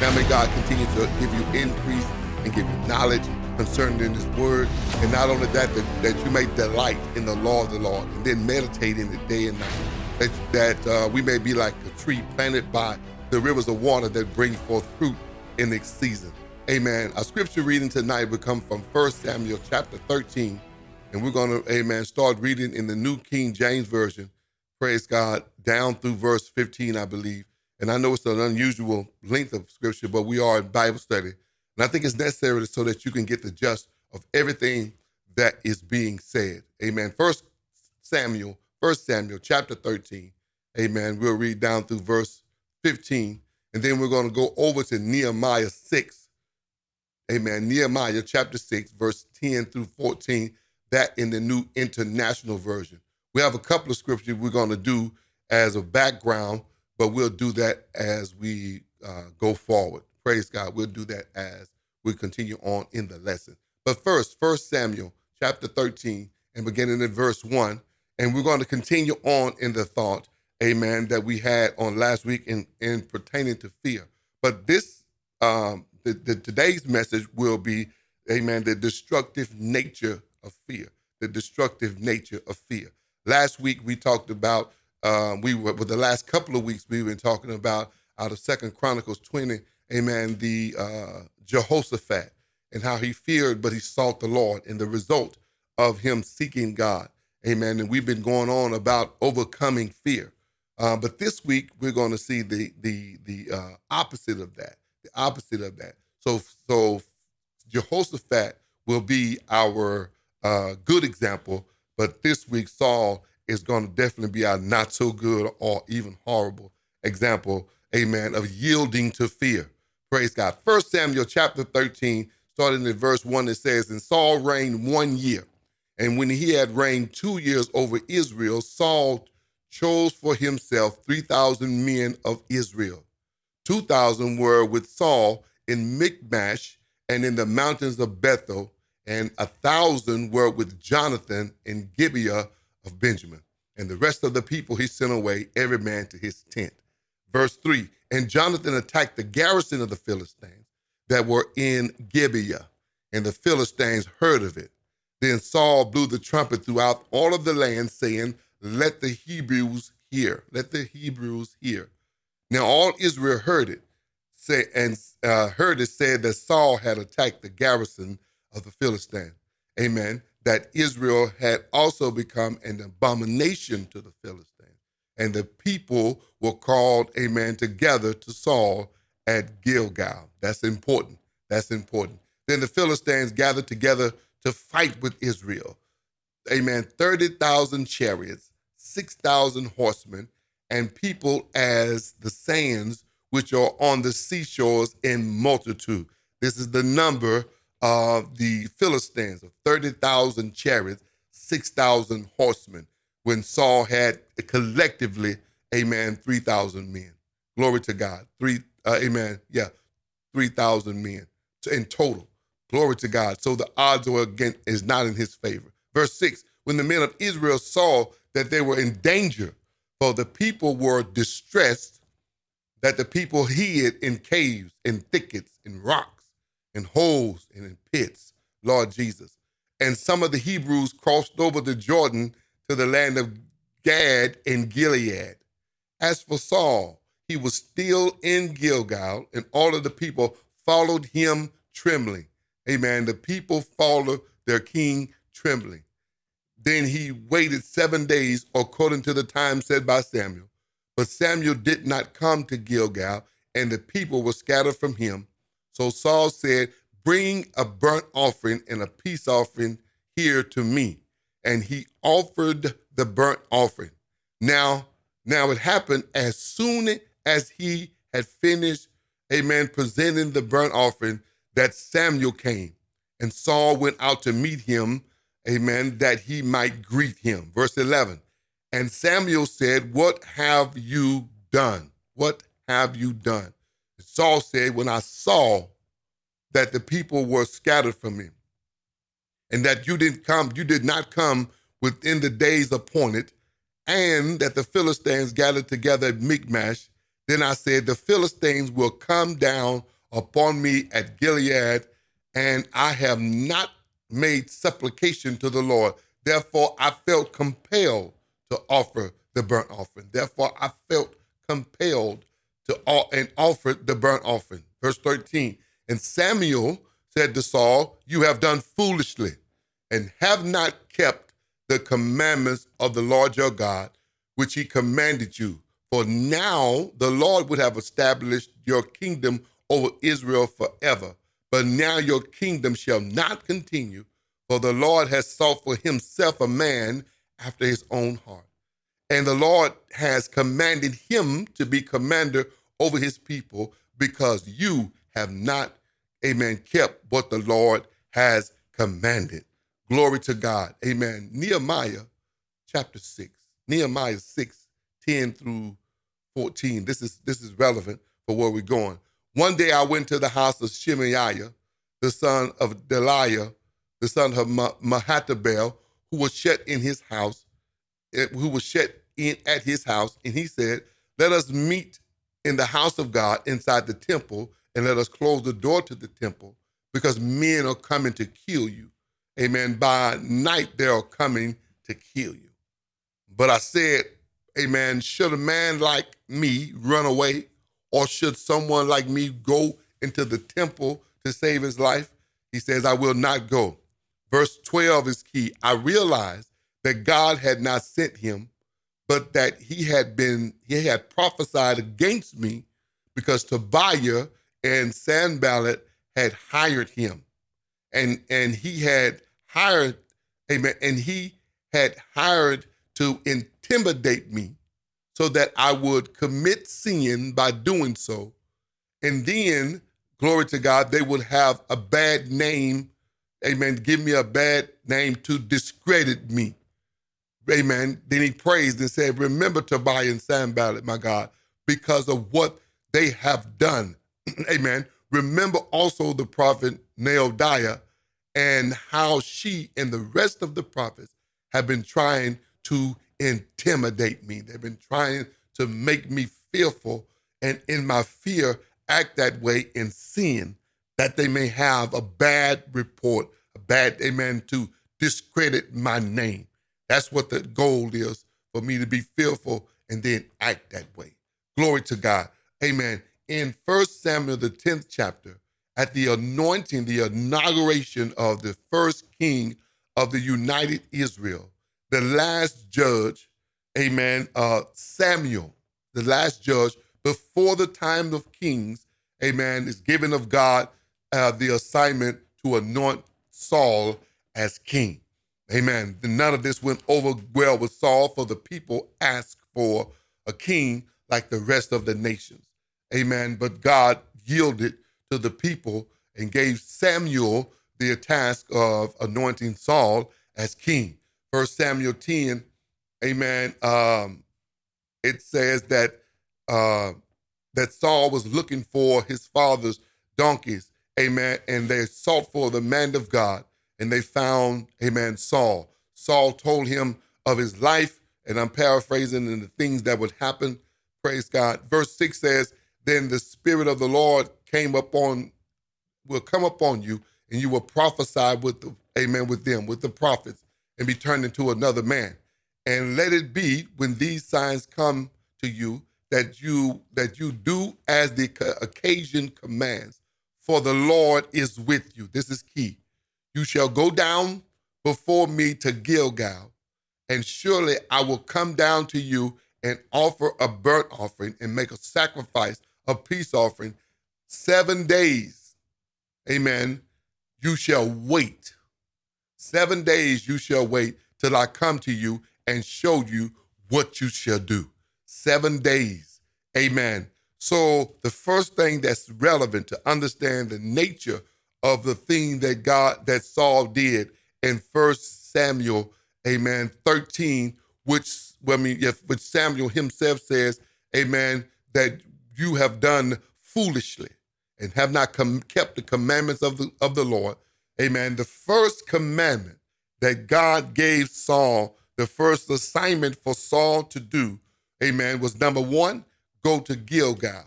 Now may God continue to give you increase and give you knowledge concerning in His Word, and not only that, that, that you may delight in the law of the Lord, and then meditate in it day and night. That, that uh, we may be like a tree planted by the rivers of water that bring forth fruit in its season. Amen. Our scripture reading tonight will come from 1 Samuel chapter 13. And we're going to, amen, start reading in the New King James Version. Praise God, down through verse 15, I believe. And I know it's an unusual length of scripture, but we are in Bible study. And I think it's necessary so that you can get the gist of everything that is being said. Amen. First Samuel, First Samuel chapter 13. Amen. We'll read down through verse 15. And then we're going to go over to Nehemiah 6. Amen. Nehemiah chapter 6, verse 10 through 14 that in the New International Version. We have a couple of scriptures we're going to do as a background, but we'll do that as we uh, go forward. Praise God. We'll do that as we continue on in the lesson. But first, First Samuel chapter 13 and beginning in verse 1. And we're going to continue on in the thought, amen, that we had on last week in, in pertaining to fear. But this, um, the, the, today's message will be, amen, the destructive nature of fear, the destructive nature of fear. Last week we talked about um, we were with the last couple of weeks we've been talking about out of Second Chronicles 20, amen, the uh, Jehoshaphat and how he feared but he sought the Lord and the result of him seeking God. Amen. And we've been going on about overcoming fear. Uh, but this week we're going to see the the the uh, opposite of that. The opposite of that. So so Jehoshaphat will be our uh, good example, but this week Saul is going to definitely be our not so good or even horrible example, amen, of yielding to fear. Praise God. First Samuel chapter 13, starting in verse 1, it says, And Saul reigned one year. And when he had reigned two years over Israel, Saul chose for himself 3,000 men of Israel. 2,000 were with Saul in Michmash and in the mountains of Bethel, and a thousand were with Jonathan in Gibeah of Benjamin. And the rest of the people he sent away, every man to his tent. Verse 3 And Jonathan attacked the garrison of the Philistines that were in Gibeah, and the Philistines heard of it. Then Saul blew the trumpet throughout all of the land, saying, Let the Hebrews hear. Let the Hebrews hear. Now all Israel heard it, say, and uh, heard it said that Saul had attacked the garrison of the Philistines. Amen. That Israel had also become an abomination to the Philistines. And the people were called, amen, together to Saul at Gilgal. That's important. That's important. Then the Philistines gathered together to fight with Israel. Amen. 30,000 chariots, 6,000 horsemen, and people as the sands which are on the seashores in multitude. This is the number of the Philistines of 30,000 chariots, 6,000 horsemen, when Saul had collectively, amen, 3,000 men. Glory to God. Three, uh, amen, yeah, 3,000 men in total. Glory to God. So the odds are again is not in his favor. Verse 6 When the men of Israel saw that they were in danger, for the people were distressed, that the people hid in caves, in thickets, in rocks in holes and in pits, Lord Jesus. And some of the Hebrews crossed over the Jordan to the land of Gad and Gilead. As for Saul, he was still in Gilgal, and all of the people followed him trembling. Amen. The people followed their king trembling. Then he waited seven days according to the time said by Samuel. But Samuel did not come to Gilgal, and the people were scattered from him. So Saul said, Bring a burnt offering and a peace offering here to me. And he offered the burnt offering. Now, now it happened as soon as he had finished, amen, presenting the burnt offering, that Samuel came. And Saul went out to meet him, amen, that he might greet him. Verse 11. And Samuel said, What have you done? What have you done? Saul said, When I saw that the people were scattered from him, and that you didn't come, you did not come within the days appointed, and that the Philistines gathered together at Michmash, Then I said, The Philistines will come down upon me at Gilead, and I have not made supplication to the Lord. Therefore, I felt compelled to offer the burnt offering. Therefore, I felt compelled to and offered the burnt offering. Verse 13. And Samuel said to Saul, You have done foolishly and have not kept the commandments of the Lord your God, which he commanded you. For now the Lord would have established your kingdom over Israel forever. But now your kingdom shall not continue, for the Lord has sought for himself a man after his own heart. And the Lord has commanded him to be commander over his people because you have not, amen, kept what the Lord has commanded. Glory to God. Amen. Nehemiah chapter 6. Nehemiah 6, 10 through 14. This is this is relevant for where we're going. One day I went to the house of Shemaiah, the son of Delaiah, the son of Mehetabel, who was shut in his house, eh, who was shut in at his house, and he said, Let us meet in the house of God inside the temple, and let us close the door to the temple, because men are coming to kill you. Amen. By night they are coming to kill you. But I said, Amen. Should a man like me run away, or should someone like me go into the temple to save his life? He says, I will not go. Verse 12 is key. I realized that God had not sent him, but that he had been, he had prophesied against me because Tobiah and Sanballat had hired him. And and he had hired, amen, and he had hired to intimidate me so that I would commit sin by doing so. And then, glory to God, they would have a bad name, amen, give me a bad name to discredit me. Amen. Then he praised and said, Remember Tobiah and Sanballat, my God, because of what they have done. amen. Remember also the prophet Noadiah and how she and the rest of the prophets have been trying to intimidate me. They've been trying to make me fearful and in my fear act that way in sin that they may have a bad report, a bad, amen, to discredit my name. That's what the goal is for me to be fearful and then act that way. Glory to God. Amen. In First Samuel, the 10th chapter, at the anointing, the inauguration of the first king of the united Israel, the last judge, amen, uh, Samuel, the last judge before the time of kings, amen, is given of God uh, the assignment to anoint Saul as king. Amen. None of this went over well with Saul, for the people asked for a king like the rest of the nations. Amen. But God yielded to the people and gave Samuel the task of anointing Saul as king. First Samuel 10, amen. Um, it says that uh, that Saul was looking for his father's donkeys, amen, and they sought for the man of God, and they found, amen, Saul. Saul told him of his life, and I'm paraphrasing and the things that would happen. Praise God. Verse 6 says, Then the Spirit of the Lord came upon, will come upon you, and you will prophesy with the, amen, with them, with the prophets, and be turned into another man. And let it be when these signs come to you that you that you do as the occasion commands. For the Lord is with you. This is key. You shall go down before me to Gilgal, and surely I will come down to you and offer a burnt offering and make a sacrifice, a peace offering. Seven days, amen, you shall wait Seven days you shall wait till I come to you and show you what you shall do. Seven days. Amen. So, the first thing that's relevant to understand the nature of the thing that God, that Saul did in First Samuel, amen, 13, which, I mean, which Samuel himself says, amen, that you have done foolishly and have not com- kept the commandments of the, of the Lord Amen. The first commandment that God gave Saul, the first assignment for Saul to do, amen, was number one, go to Gilgal,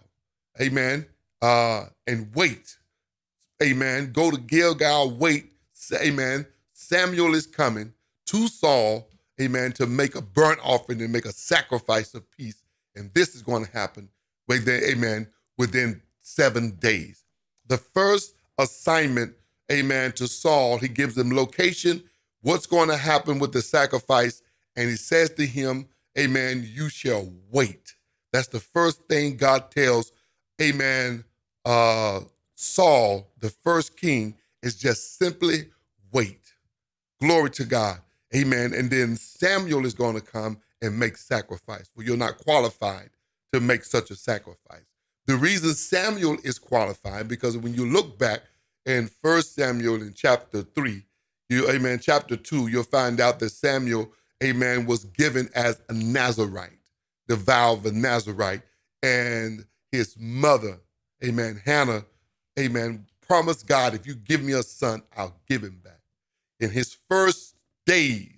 amen, uh, and wait, amen. Go to Gilgal, wait, amen. Samuel is coming to Saul, amen, to make a burnt offering and make a sacrifice of peace. And this is going to happen within, amen, within seven days. The first assignment, amen, to Saul, he gives him location, what's going to happen with the sacrifice, and he says to him, amen, you shall wait. That's the first thing God tells, amen, uh, Saul, the first king, is just simply wait. Glory to God. Amen. And then Samuel is going to come and make sacrifice. Well, you're not qualified to make such a sacrifice. The reason Samuel is qualified, because when you look back in First Samuel in chapter 3, you, amen, chapter 2, you'll find out that Samuel, amen, was given as a Nazarite, the vow of a Nazarite. And his mother, amen, Hannah, amen, promised God, if you give me a son, I'll give him back. In his first days,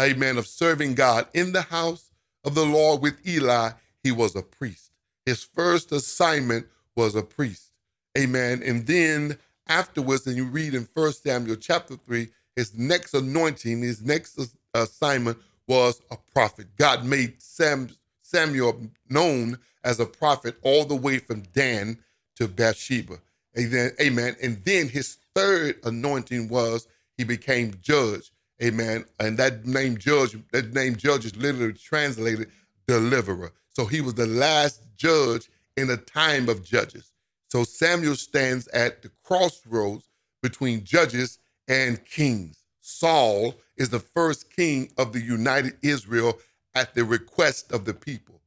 amen, of serving God in the house of the Lord with Eli, he was a priest. His first assignment was a priest. Amen. And then afterwards, and you read in First Samuel chapter 3, his next anointing, his next assignment was a prophet. God made Sam, Samuel known as a prophet all the way from Dan to Beersheba. Amen. Amen. And then his third anointing was he became judge. Amen. And that name judge, that name judge is literally translated deliverer. So he was the last judge in a time of judges. So Samuel stands at the crossroads between judges and kings. Saul is the first king of the united Israel at the request of the people.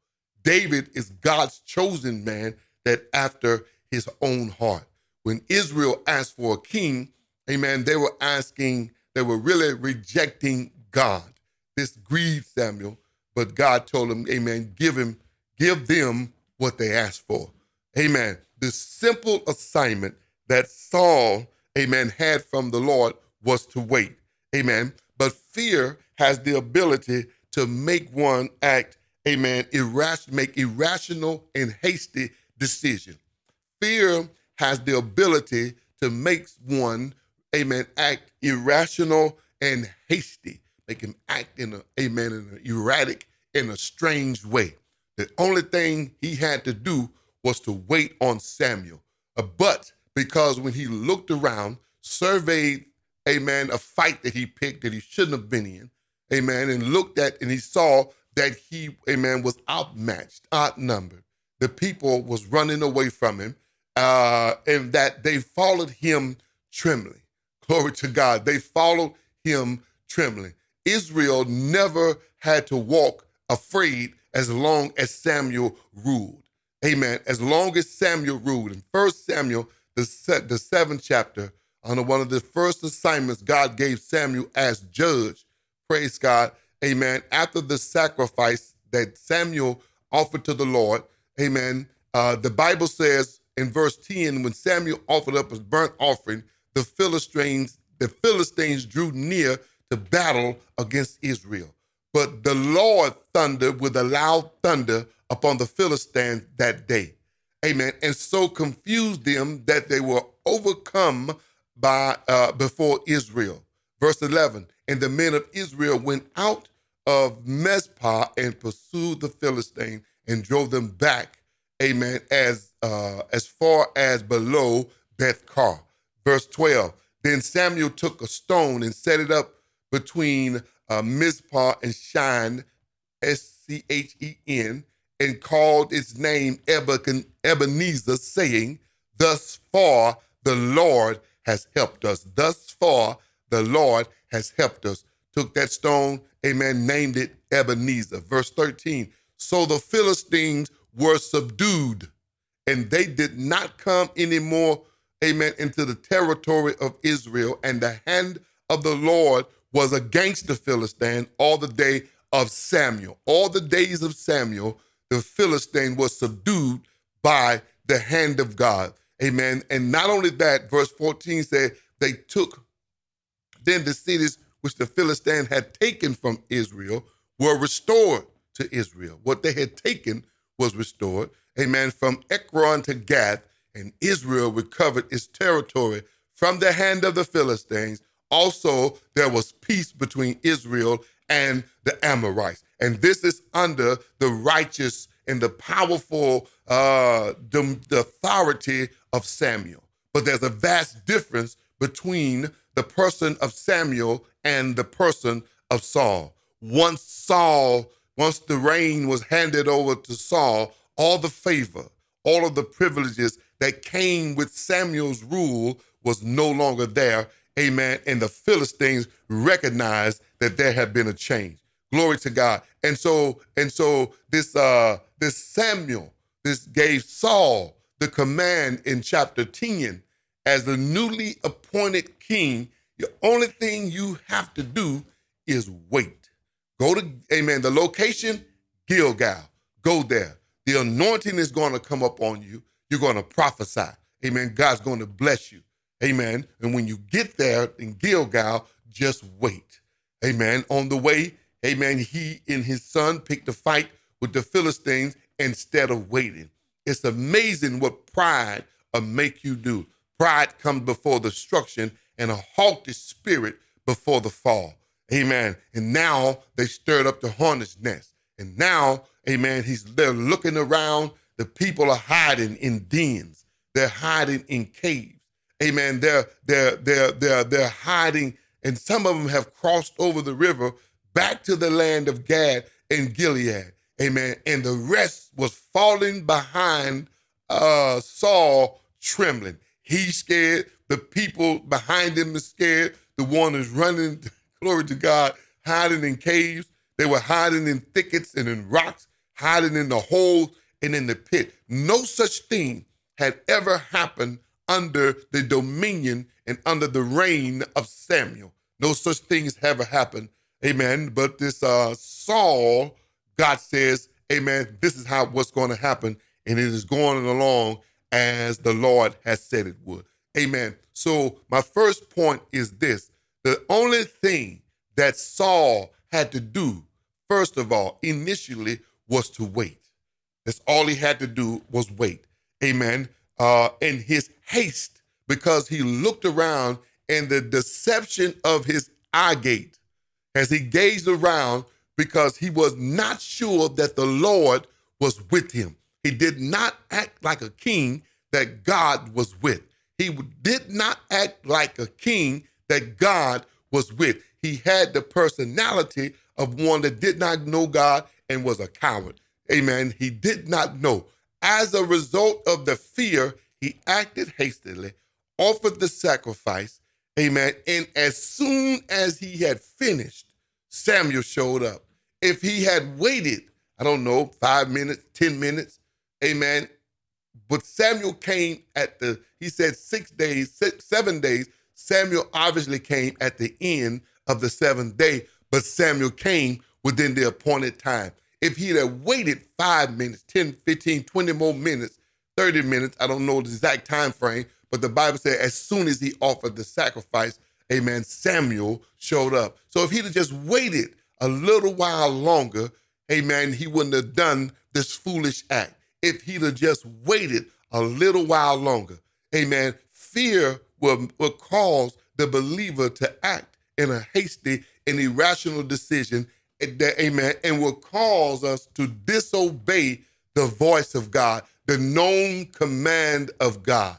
David is God's chosen man that after his own heart. When Israel asked for a king, amen, they were asking they were really rejecting God. This grieved Samuel, but God told him, Amen, give him, give them what they asked for. Amen. The simple assignment that Saul, amen, had from the Lord was to wait. Amen. But fear has the ability to make one act, amen, irrational, make irrational and hasty decision. Fear has the ability to make one amen, act irrational and hasty. Make him act in a, amen, in an erratic, in a strange way. The only thing he had to do was to wait on Samuel. Uh, but because when he looked around, surveyed, amen, a fight that he picked that he shouldn't have been in, amen, and looked at and he saw that he, amen, was outmatched, outnumbered. The people was running away from him, uh, and that they followed him trembling. Glory to God. They followed him trembling. Israel never had to walk afraid as long as Samuel ruled. Amen. As long as Samuel ruled. In First Samuel, the, the seventh chapter, on one of the first assignments God gave Samuel as judge, praise God, amen, after the sacrifice that Samuel offered to the Lord, amen, uh, the Bible says in verse 10, when Samuel offered up his burnt offering, the Philistines, the Philistines drew near to battle against Israel. But the Lord thundered with a loud thunder upon the Philistines that day. Amen. And so confused them that they were overcome by uh, before Israel. Verse 11, and the men of Israel went out of Mizpah and pursued the Philistine and drove them back, amen, as uh, as far as below Beth Car. Verse 12 Then Samuel took a stone and set it up between uh, Mizpah and Shen, S C H E N, and called its name Ebenezer, saying, Thus far the Lord has helped us. Thus far the Lord has helped us. Took that stone, amen, named it Ebenezer. Verse 13 So the Philistines were subdued, and they did not come anymore amen, into the territory of Israel, and the hand of the Lord was against the Philistine all the day of Samuel. All the days of Samuel, the Philistine was subdued by the hand of God. Amen. And not only that, verse 14 said, they took then the cities which the Philistine had taken from Israel were restored to Israel. What they had taken was restored. amen, from Ekron to Gath, and Israel recovered its territory from the hand of the Philistines. Also, there was peace between Israel and the Amorites. And this is under the righteous and the powerful uh, the, the authority of Samuel. But there's a vast difference between the person of Samuel and the person of Saul. Once Saul, once the reign was handed over to Saul, all the favor, all of the privileges that came with Samuel's rule was no longer there. Amen. And the Philistines recognized that there had been a change. Glory to God. And so, and so this uh this Samuel, this gave Saul the command in chapter 10 as the newly appointed king. The only thing you have to do is wait. Go to, amen, the location, Gilgal. Go there. The anointing is going to come up on you. You're going to prophesy. Amen. God's going to bless you. Amen. And when you get there in Gilgal, just wait. Amen. On the way, amen, he and his son picked a fight with the Philistines instead of waiting. It's amazing what pride will make you do. Pride comes before destruction and a haughty spirit before the fall. Amen. And now they stirred up the hornet's nest. And now, amen, he's they're looking around. The people are hiding in dens. They're hiding in caves. Amen. They're they're they're they're they're hiding, and some of them have crossed over the river back to the land of Gad and Gilead. Amen. And the rest was falling behind uh, Saul, trembling. He's scared. The people behind him is scared. The one is running, glory to God, hiding in caves. They were hiding in thickets and in rocks, hiding in the holes and in the pit. No such thing had ever happened under the dominion and under the reign of Samuel. No such things ever happened. Amen. But this uh, Saul God says, Amen, this is how what's going to happen, and it is going along as the Lord has said it would. Amen. So my first point is this: the only thing that Saul had to do, first of all, initially, was to wait. That's all he had to do was wait. Amen. Uh, in his haste, because he looked around and the deception of his eye gate, as he gazed around, because he was not sure that the Lord was with him. He did not act like a king that God was with. He did not act like a king that God was with. He had the personality of one that did not know God and was a coward. Amen. He did not know. As a result of the fear, he acted hastily, offered the sacrifice. Amen. And as soon as he had finished, Samuel showed up. If he had waited, I don't know, five minutes, 10 minutes, amen. But Samuel came at the, he said six days, six, seven days. Samuel obviously came at the end of the seventh day, but Samuel came within the appointed time. If he'd have waited five minutes, 10, 15, 20 more minutes, 30 minutes, I don't know the exact time frame, but the Bible said as soon as he offered the sacrifice, amen, Samuel showed up. So if he'd have just waited a little while longer, amen, he wouldn't have done this foolish act. If he'd have just waited a little while longer, amen, fear will, will cause the believer to act in a hasty and irrational decision, amen, and will cause us to disobey the voice of God, the known command of God.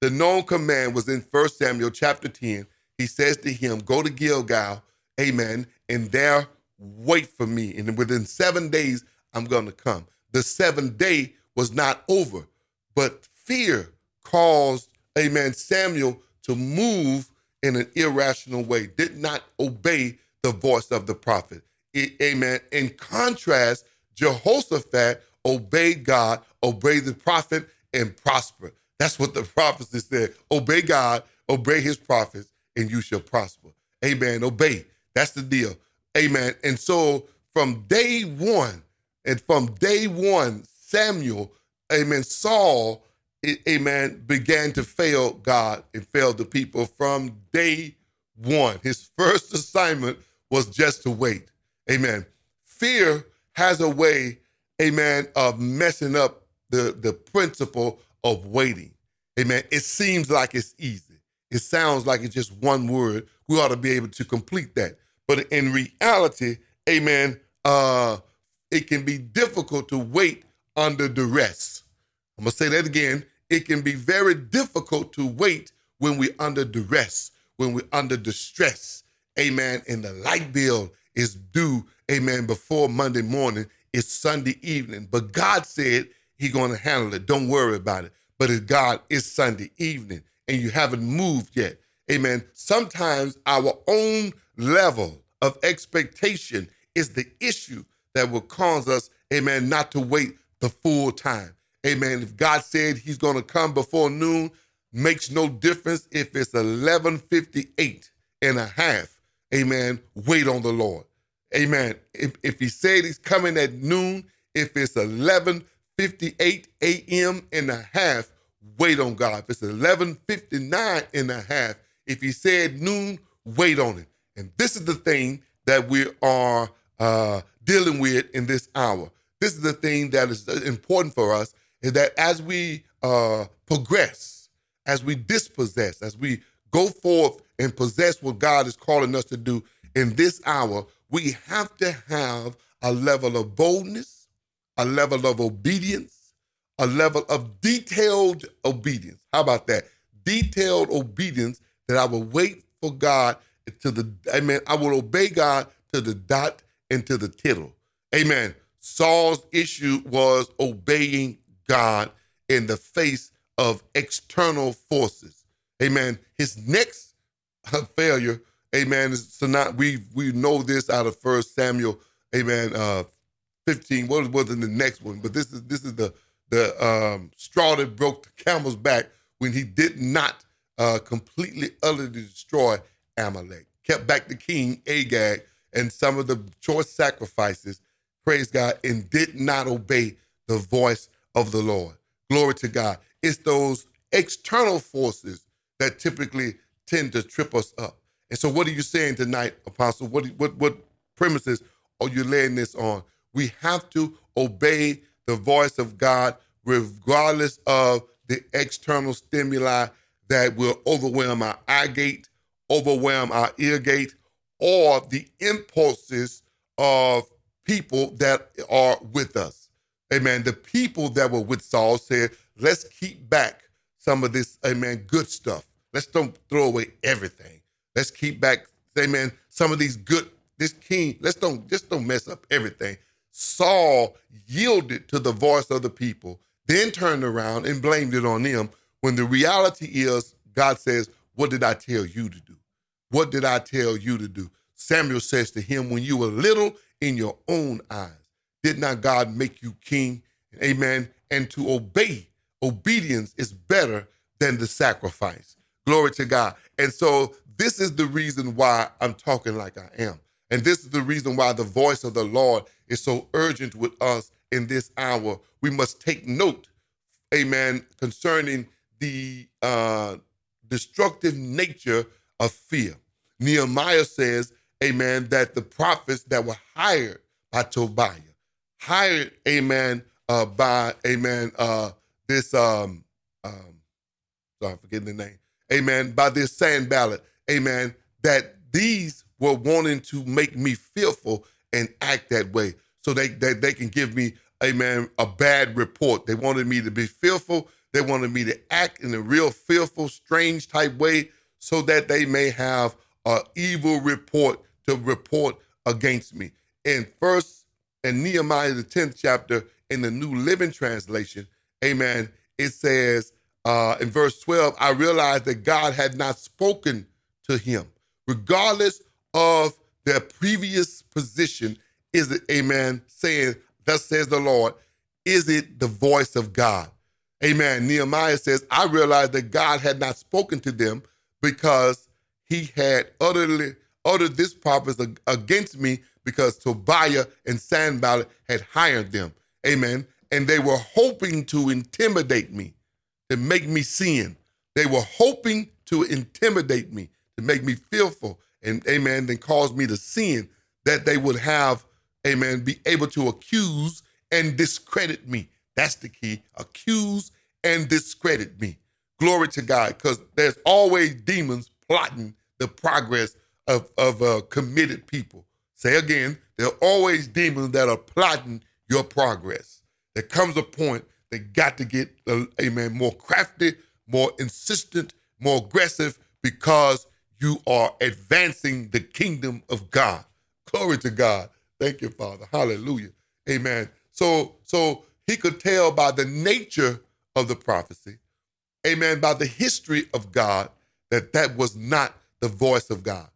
The known command was in 1 Samuel chapter 10. He says to him, Go to Gilgal, amen, and there wait for me. And within seven days, I'm going to come. The seventh day was not over, but fear caused, amen, Samuel to move in an irrational way, did not obey the voice of the prophet. Amen. In contrast, Jehoshaphat obeyed God, obeyed the prophet, and prospered. That's what the prophecy said. Obey God, obey his prophets, and you shall prosper. Amen. Obey. That's the deal. Amen. And so from day one, and from day one, Samuel, amen, Saul, amen, began to fail God and fail the people from day one. His first assignment was just to wait. Amen. Fear has a way, amen, of messing up the the, principle of waiting. Amen. It seems like it's easy. It sounds like it's just one word. We ought to be able to complete that. But in reality, amen, uh, it can be difficult to wait under duress. I'm going to say that again. It can be very difficult to wait when we're under duress, when we're under distress. Amen. And the light bill is due, amen, before Monday morning. It's Sunday evening. But God said He's going to handle it. Don't worry about it. But it's God, it's Sunday evening and you haven't moved yet. Amen. Sometimes our own level of expectation is the issue that will cause us, amen, not to wait the full time. Amen. If God said he's going to come before noon, makes no difference if it's 1158 and a half. Amen. Wait on the Lord. Amen. If, if he said he's coming at noon, if it's 1158 a.m. and a half, wait on God. If it's 1159 and a half, if he said noon, wait on it. And this is the thing that we are uh, dealing with in this hour. This is the thing that is important for us is that as we uh, progress, as we dispossess, as we go forth and possess what God is calling us to do in this hour, we have to have a level of boldness, a level of obedience, a level of detailed obedience. How about that? Detailed obedience that I will wait for God to the, amen. I will obey God to the dot and to the tittle. Amen. Saul's issue was obeying God in the face of external forces. Amen. His next failure, amen, so not we we know this out of First Samuel, amen, uh 15. What was in the next one? But this is this is the the um, straw that broke the camel's back when he did not uh, completely, utterly destroy Amalek. Kept back the king Agag and some of the choice sacrifices, praise God, and did not obey the voice of the Lord. Glory to God. It's those external forces that typically tend to trip us up. And so, what are you saying tonight, Apostle? What what what premises are you laying this on? We have to obey the voice of God, regardless of the external stimuli that will overwhelm our eye gate, overwhelm our ear gate, or the impulses of people that are with us. Amen. The people that were with Saul said, let's keep back some of this, amen, good stuff. Let's don't throw away everything. Let's keep back, amen, some of these good, this king, let's don't just don't mess up everything. Saul yielded to the voice of the people, then turned around and blamed it on them. When the reality is, God says, What did I tell you to do? What did I tell you to do? Samuel says to him, When you were little in your own eyes, did not God make you king? Amen. And to obey, obedience is better than the sacrifice. Glory to God. And so, this is the reason why I'm talking like I am. And this is the reason why the voice of the Lord is so urgent with us in this hour. We must take note, amen, concerning the uh, destructive nature of fear. Nehemiah says, amen, that the prophets that were hired by Tobiah, hired, amen, uh, by, amen, uh, this, um, um, sorry, I'm forgetting the name, amen, by this Sanballat, amen, that these were wanting to make me fearful and act that way so they, they, they can give me, amen, a bad report. They wanted me to be fearful. They wanted me to act in a real fearful, strange type way so that they may have an evil report to report against me. In first and Nehemiah, the 10th chapter, in the New Living Translation, amen, it says uh, in verse 12, I realized that God had not spoken to him. Regardless of their previous position is it, amen, saying, Thus says the Lord, is it the voice of God? Amen. Nehemiah says, I realized that God had not spoken to them because he had utterly uttered this purpose against me because Tobiah and Sanballat had hired them. Amen. And they were hoping to intimidate me, to make me sin. They were hoping to intimidate me, to make me fearful and amen, then cause me to sin, that they would have, amen, be able to accuse and discredit me. That's the key. Accuse and discredit me. Glory to God, because there's always demons plotting the progress of, of uh, committed people. Say again, there are always demons that are plotting your progress. There comes a point they got to get, uh, amen, more crafty, more insistent, more aggressive because you are advancing the kingdom of God. Glory to God. Thank you, Father. Hallelujah. Amen. So, so he could tell by the nature of the prophecy, amen, by the history of God, that that was not the voice of God.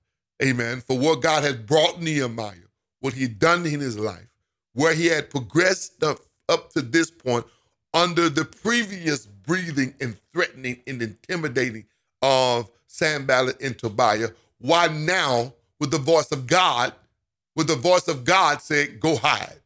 Amen. For what God had brought Nehemiah, what he'd done in his life, where he had progressed up, up to this point under the previous breathing and threatening and intimidating of Sanballat and Tobiah, why now, with the voice of God, with the voice of God said, go hide.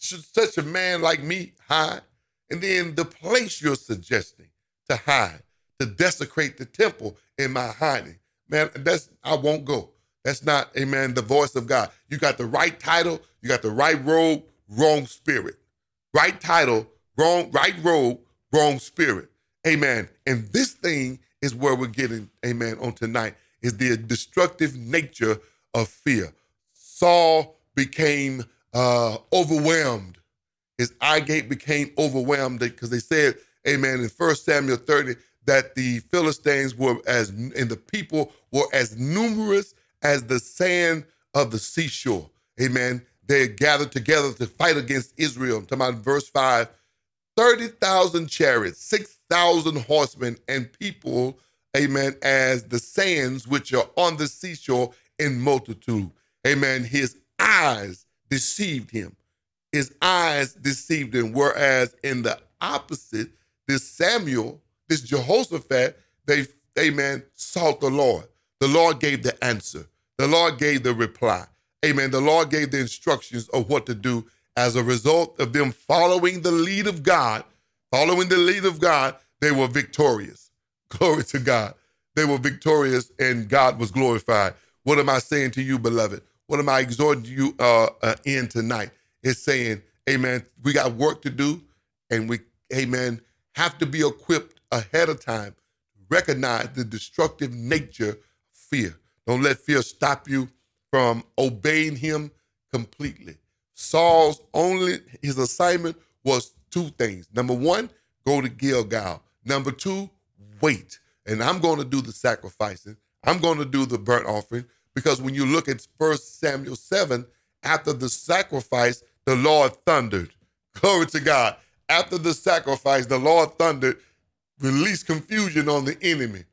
Should such a man like me hide? And then the place you're suggesting to hide, to desecrate the temple in my hiding. Man, that's I won't go. That's not, amen, the voice of God. You got the right title, you got the right robe, wrong spirit. Right title, wrong, right robe, wrong spirit. Amen. And this thing is where we're getting, amen, on tonight, is the destructive nature of fear. Saul became uh, overwhelmed. His eye gate became overwhelmed because they said, amen, in 1 Samuel 30, that the Philistines were as, and the people were as numerous as the sand of the seashore. Amen. They gathered together to fight against Israel. I'm talking about verse 5 30,000 chariots, 6,000 horsemen, and people, amen, as the sands which are on the seashore in multitude. Amen. His eyes deceived him. His eyes deceived him. Whereas in the opposite, this Samuel, this Jehoshaphat, they, amen, sought the Lord. The Lord gave the answer. The Lord gave the reply. Amen. The Lord gave the instructions of what to do as a result of them following the lead of God, following the lead of God, they were victorious. Glory to God. They were victorious and God was glorified. What am I saying to you, beloved? What am I exhorting you uh, uh, in tonight? Is saying, Amen. We got work to do, and we, Amen, have to be equipped ahead of time. Recognize the destructive nature of fear. Don't let fear stop you from obeying Him completely. Saul's only his assignment was two things. Number one, go to Gilgal. Number two, wait. And I'm going to do the sacrificing. I'm going to do the burnt offering because when you look at First Samuel 7, after the sacrifice, the Lord thundered. Glory to God. After the sacrifice, the Lord thundered, released confusion on the enemy.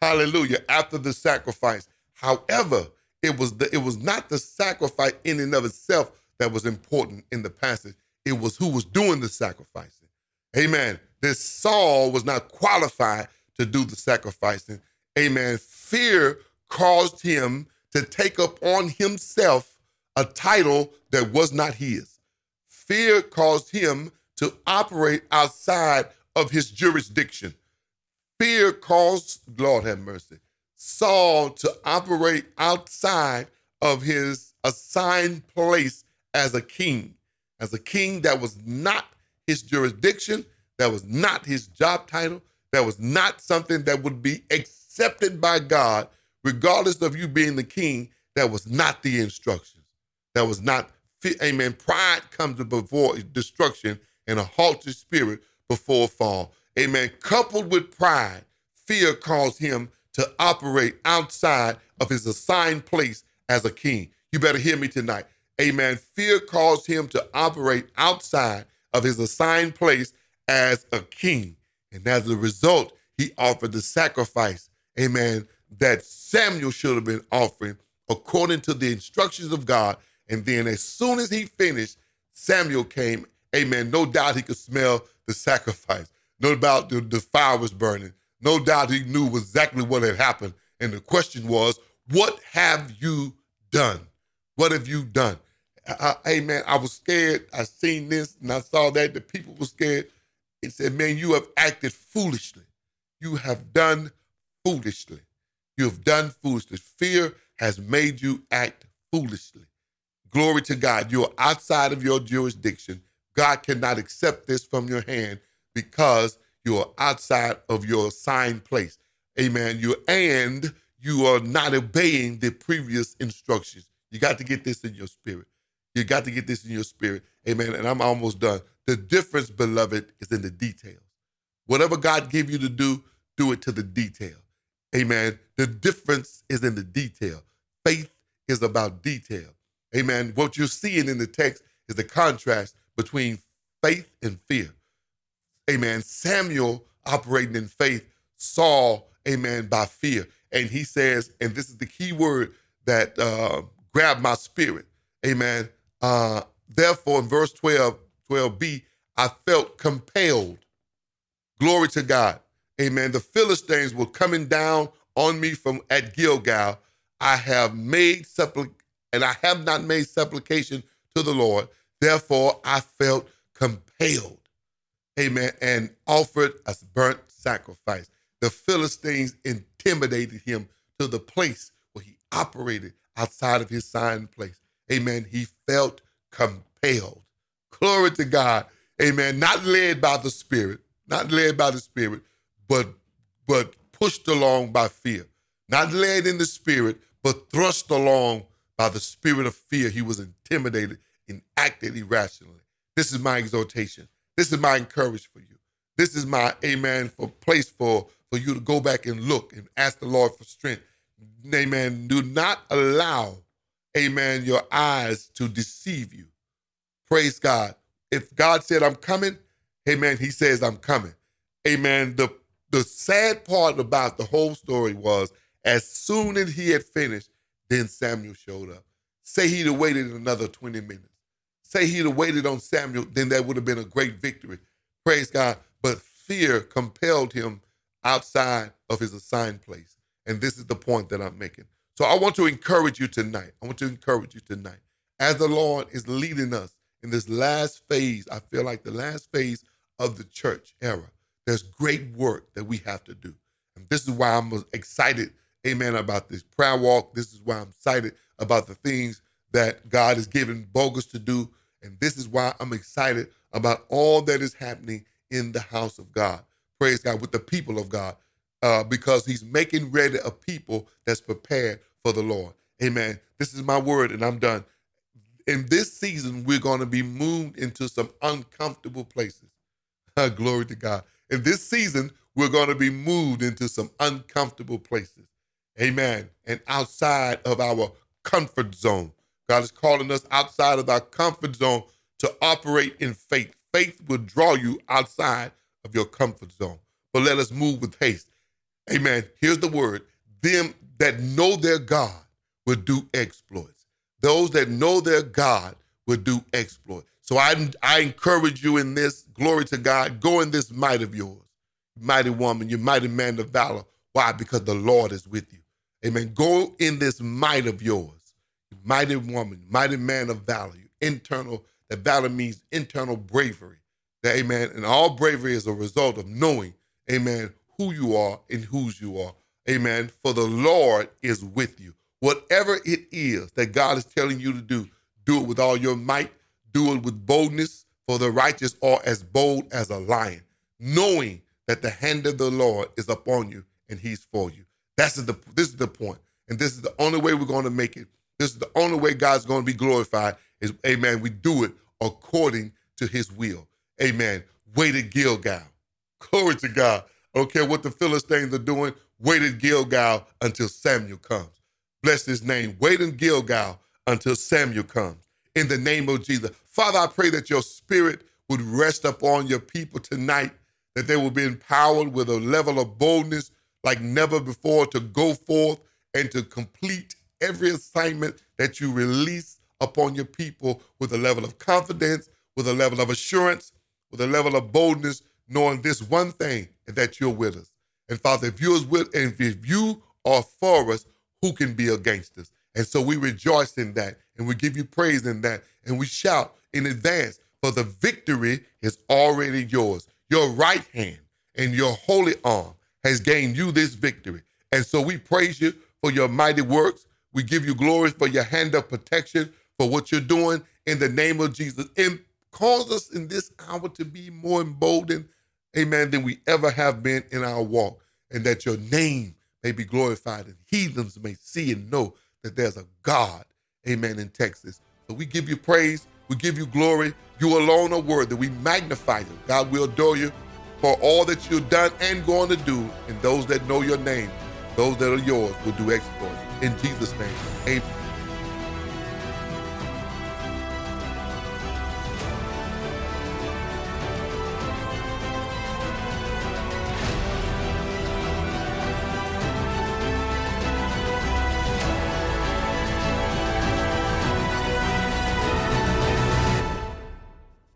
Hallelujah. After the sacrifice. However, it was the, it was not the sacrifice in and of itself that was important in the passage. It was who was doing the sacrificing. Amen. This Saul was not qualified to do the sacrificing. Amen. Fear caused him to take up on himself a title that was not his. Fear caused him to operate outside of his jurisdiction. Fear caused, Lord have mercy, Saul to operate outside of his assigned place as a king, as a king that was not his jurisdiction, that was not his job title, that was not something that would be accepted by God, regardless of you being the king, that was not the instructions. That was not, amen. Pride comes before destruction and a haughty spirit before a fall. Amen. Coupled with pride, fear caused him to operate outside of his assigned place as a king. You better hear me tonight. Amen. Fear caused him to operate outside of his assigned place as a king. And as a result, he offered the sacrifice, amen, that Samuel should have been offering according to the instructions of God. And then as soon as he finished, Samuel came, amen. No doubt he could smell the sacrifice. No doubt the, the fire was burning. No doubt he knew exactly what had happened. And the question was, what have you done? What have you done? I, hey man, I was scared. I seen this and I saw that the people were scared. It said, man, you have acted foolishly. You have done foolishly. You have done foolishly. Fear has made you act foolishly. Glory to God. You're outside of your jurisdiction. God cannot accept this from your hand because you are outside of your assigned place. Amen. You and you are not obeying the previous instructions. You got to get this in your spirit. You got to get this in your spirit. Amen. And I'm almost done. The difference, beloved, is in the details. Whatever God gave you to do, do it to the detail. Amen. The difference is in the detail. Faith is about detail. Amen. What you're seeing in the text is the contrast between faith and fear. Amen. Samuel operating in faith, Saul, amen, by fear. And he says, and this is the key word that uh, grabbed my spirit. Amen. Uh, therefore, in verse 12, 12b, I felt compelled. Glory to God. Amen. The Philistines were coming down on me from at Gilgal. I have made supplic and I have not made supplication to the Lord. Therefore, I felt compelled. Amen. And offered a burnt sacrifice. The Philistines intimidated him to the place where he operated outside of his signed place. Amen. He felt compelled. Glory to God. Amen. Not led by the Spirit, not led by the Spirit, but but pushed along by fear. Not led in the Spirit, but thrust along by the spirit of fear. He was intimidated and acted irrationally. This is my exhortation. This is my encouragement for you. This is my amen for place for for you to go back and look and ask the Lord for strength. Amen. Do not allow, amen, your eyes to deceive you. Praise God. If God said, I'm coming, amen, he says, I'm coming. Amen. The, the sad part about the whole story was as soon as he had finished, then Samuel showed up. Say he'd have waited another 20 minutes. Say he'd have waited on Samuel, then that would have been a great victory. Praise God. But fear compelled him outside of his assigned place. And this is the point that I'm making. So I want to encourage you tonight. I want to encourage you tonight. As the Lord is leading us in this last phase, I feel like the last phase of the church era, there's great work that we have to do. And this is why I'm excited, amen, about this prayer walk. This is why I'm excited about the things that God has given Bogus to do. And this is why I'm excited about all that is happening in the house of God praise God, with the people of God, uh, because he's making ready a people that's prepared for the Lord. Amen. This is my word, and I'm done. In this season, we're going to be moved into some uncomfortable places. Glory to God. In this season, we're going to be moved into some uncomfortable places. Amen. And outside of our comfort zone. God is calling us outside of our comfort zone to operate in faith. Faith will draw you outside of your comfort zone. But let us move with haste. Amen. Here's the word them that know their God will do exploits. Those that know their God will do exploits. So I, I encourage you in this, glory to God, go in this might of yours, mighty woman, you mighty man of valor. Why? Because the Lord is with you. Amen. Go in this might of yours, mighty woman, mighty man of valor. Internal, that valor means internal bravery. Amen. And all bravery is a result of knowing, amen, who you are and whose you are. Amen. For the Lord is with you. Whatever it is that God is telling you to do, do it with all your might, do it with boldness, for the righteous are as bold as a lion, knowing that the hand of the Lord is upon you and he's for you. That's the this is the point. And this is the only way we're going to make it. This is the only way God's going to be glorified is amen. We do it according to his will. Amen. Way Waited Gilgal. Glory to God. I don't care what the Philistines are doing. Wait Waited Gilgal until Samuel comes. Bless his name. Wait in Gilgal until Samuel comes. In the name of Jesus. Father, I pray that your spirit would rest upon your people tonight, that they will be empowered with a level of boldness like never before to go forth and to complete every assignment that you release upon your people with a level of confidence, with a level of assurance, with a level of boldness, knowing this one thing, and that you're with us. And Father, if you're with, and if you are for us, who can be against us? And so we rejoice in that, and we give you praise in that, and we shout in advance, for the victory is already yours. Your right hand and your holy arm has gained you this victory. And so we praise you for your mighty works. We give you glory for your hand of protection, for what you're doing in the name of Jesus. And Cause us in this hour to be more emboldened, amen, than we ever have been in our walk. And that your name may be glorified and heathens may see and know that there's a God, amen, in Texas. So we give you praise. We give you glory. You alone are worthy. We magnify you. God, we adore you for all that you've done and going to do. And those that know your name, those that are yours, will do exploits. In Jesus' name, amen.